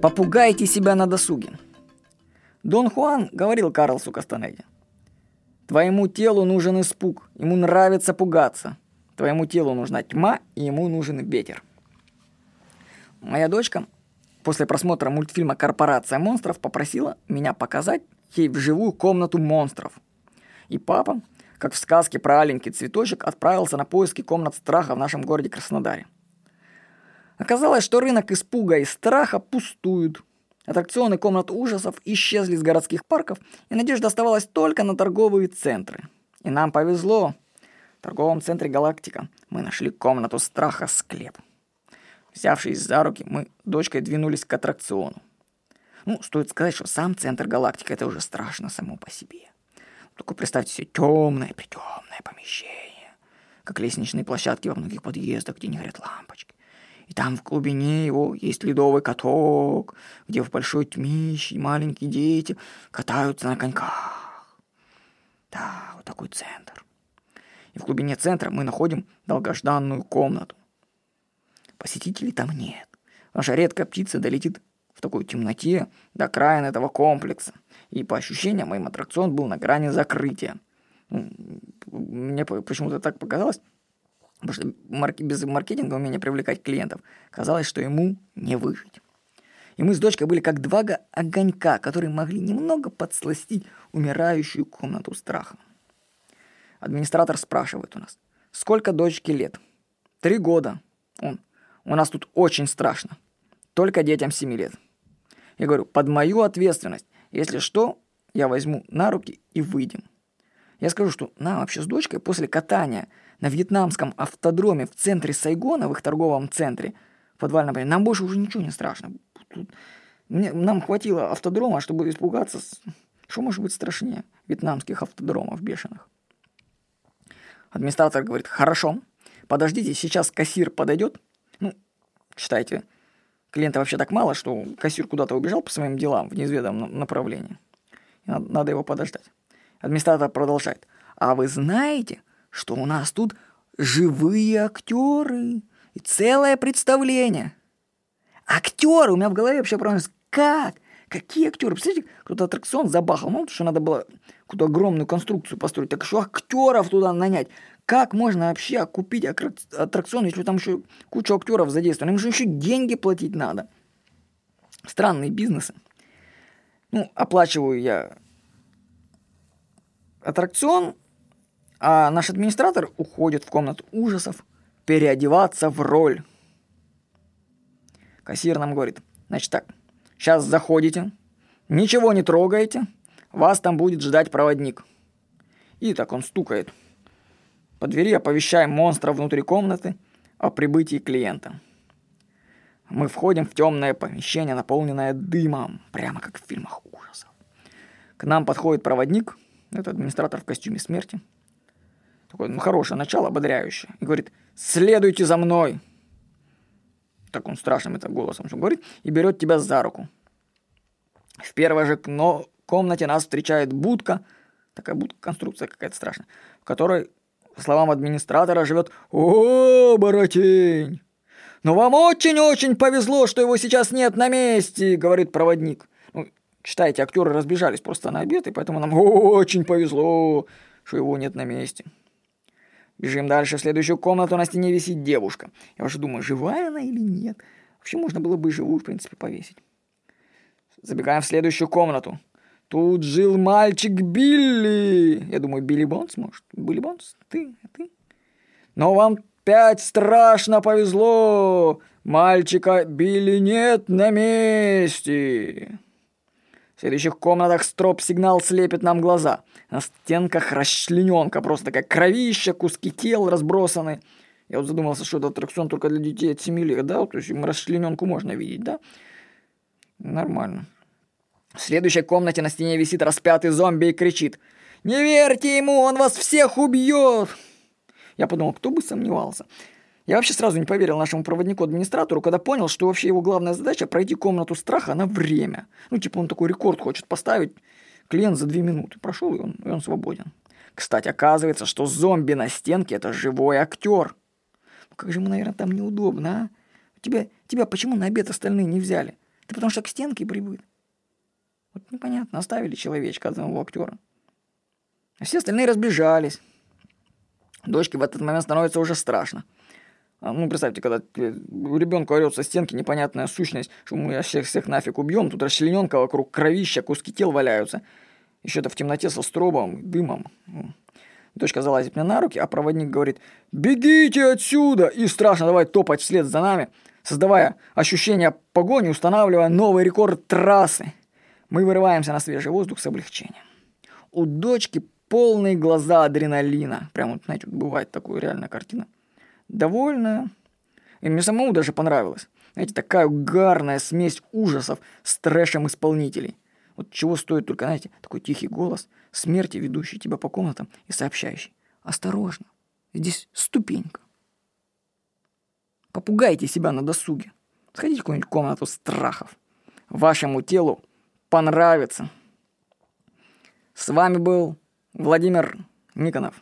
Попугайте себя на досуге. Дон Хуан говорил Карлсу Кастанеде. Твоему телу нужен испуг, ему нравится пугаться. Твоему телу нужна тьма, и ему нужен ветер. Моя дочка после просмотра мультфильма «Корпорация монстров» попросила меня показать ей вживую комнату монстров. И папа, как в сказке про аленький цветочек, отправился на поиски комнат страха в нашем городе Краснодаре. Оказалось, что рынок испуга и страха пустует. Аттракционы комнат ужасов исчезли из городских парков, и надежда оставалась только на торговые центры. И нам повезло. В торговом центре «Галактика» мы нашли комнату страха «Склеп». Взявшись за руки, мы дочкой двинулись к аттракциону. Ну, стоит сказать, что сам центр галактики это уже страшно само по себе. Только представьте себе темное, притемное помещение, как лестничные площадки во многих подъездах, где не горят лампочки. И там в глубине его есть ледовый каток, где в большой тьмище маленькие дети катаются на коньках. Да, вот такой центр. И в глубине центра мы находим долгожданную комнату. Посетителей там нет. Наша редкая птица долетит в такой темноте до окраин этого комплекса. И по ощущениям, моим аттракцион был на грани закрытия. Мне почему-то так показалось, потому что марк... без маркетинга умения привлекать клиентов казалось, что ему не выжить. И мы с дочкой были как два огонька, которые могли немного подсластить умирающую комнату страха. Администратор спрашивает у нас, сколько дочке лет? Три года. Он, у нас тут очень страшно. Только детям семи лет. Я говорю, под мою ответственность. Если что, я возьму на руки и выйдем. Я скажу, что нам вообще с дочкой после катания на вьетнамском автодроме в центре Сайгона, в их торговом центре, в подвальном нам больше уже ничего не страшно. Тут мне, нам хватило автодрома, чтобы испугаться. Что может быть страшнее вьетнамских автодромов бешеных? Администратор говорит, хорошо, подождите, сейчас кассир подойдет. Ну, читайте, Клиента вообще так мало, что кассир куда-то убежал по своим делам в неизведанном направлении. Надо его подождать. Администратор продолжает. А вы знаете, что у нас тут живые актеры и целое представление? Актеры! У меня в голове вообще проносится. Как? Какие актеры? Представляете, кто-то аттракцион забахал. Ну, что надо было какую-то огромную конструкцию построить. Так что актеров туда нанять. Как можно вообще купить аттракцион, если там еще куча актеров задействованы? Им же еще деньги платить надо. Странные бизнесы. Ну, оплачиваю я аттракцион, а наш администратор уходит в комнату ужасов переодеваться в роль. Кассир нам говорит, значит так, сейчас заходите, ничего не трогаете, вас там будет ждать проводник. И так он стукает – по двери оповещаем монстра внутри комнаты о прибытии клиента. Мы входим в темное помещение, наполненное дымом, прямо как в фильмах ужасов. К нам подходит проводник, это администратор в костюме смерти. Такое, ну, хорошее начало, ободряющее. И говорит, следуйте за мной. Так он страшным это голосом говорит. И берет тебя за руку. В первой же комнате нас встречает будка, такая будка, конструкция какая-то страшная, в которой по словам администратора, живет оборотень. «Но вам очень-очень повезло, что его сейчас нет на месте», — говорит проводник. Ну, читайте, актеры разбежались просто на обед, и поэтому нам очень повезло, что его нет на месте. Бежим дальше. В следующую комнату на стене висит девушка. Я уже думаю, живая она или нет. Вообще можно было бы живую, в принципе, повесить. Забегаем в следующую комнату. Тут жил мальчик Билли. Я думаю, Билли Бонс, может? Билли Бонс? Ты? Ты? Но вам пять страшно повезло. Мальчика Билли нет на месте. В следующих комнатах строп-сигнал слепит нам глаза. На стенках расчлененка, просто такая кровища, куски тел разбросаны. Я вот задумался, что это аттракцион только для детей от 7 лет, да? То есть им расчлененку можно видеть, да? Нормально. В следующей комнате на стене висит распятый зомби и кричит «Не верьте ему, он вас всех убьет!» Я подумал, кто бы сомневался. Я вообще сразу не поверил нашему проводнику-администратору, когда понял, что вообще его главная задача пройти комнату страха на время. Ну, типа он такой рекорд хочет поставить. Клиент за две минуты прошел, и он, и он свободен. Кстати, оказывается, что зомби на стенке – это живой актер. Ну, как же ему, наверное, там неудобно, а? Тебя, тебя почему на обед остальные не взяли? Ты потому что к стенке прибыт. Вот непонятно, оставили человечка одного актера. А все остальные разбежались. Дочке в этот момент становится уже страшно. А, ну, представьте, когда у ребенка орет со стенки непонятная сущность, что мы всех, всех нафиг убьем, тут расчлененка вокруг кровища, куски тел валяются. Еще это в темноте со стробом, дымом. Дочка залазит мне на руки, а проводник говорит «Бегите отсюда!» И страшно давай топать вслед за нами, создавая ощущение погони, устанавливая новый рекорд трассы. Мы вырываемся на свежий воздух с облегчением. У дочки полные глаза адреналина. Прям вот, знаете, бывает такая реальная картина. Довольная. И мне самому даже понравилось. Знаете, такая угарная смесь ужасов с трэшем исполнителей. Вот чего стоит только, знаете, такой тихий голос, смерти, ведущий тебя по комнатам и сообщающий. Осторожно, здесь ступенька. Попугайте себя на досуге. Сходите в какую-нибудь комнату страхов. Вашему телу понравится. С вами был Владимир Никонов.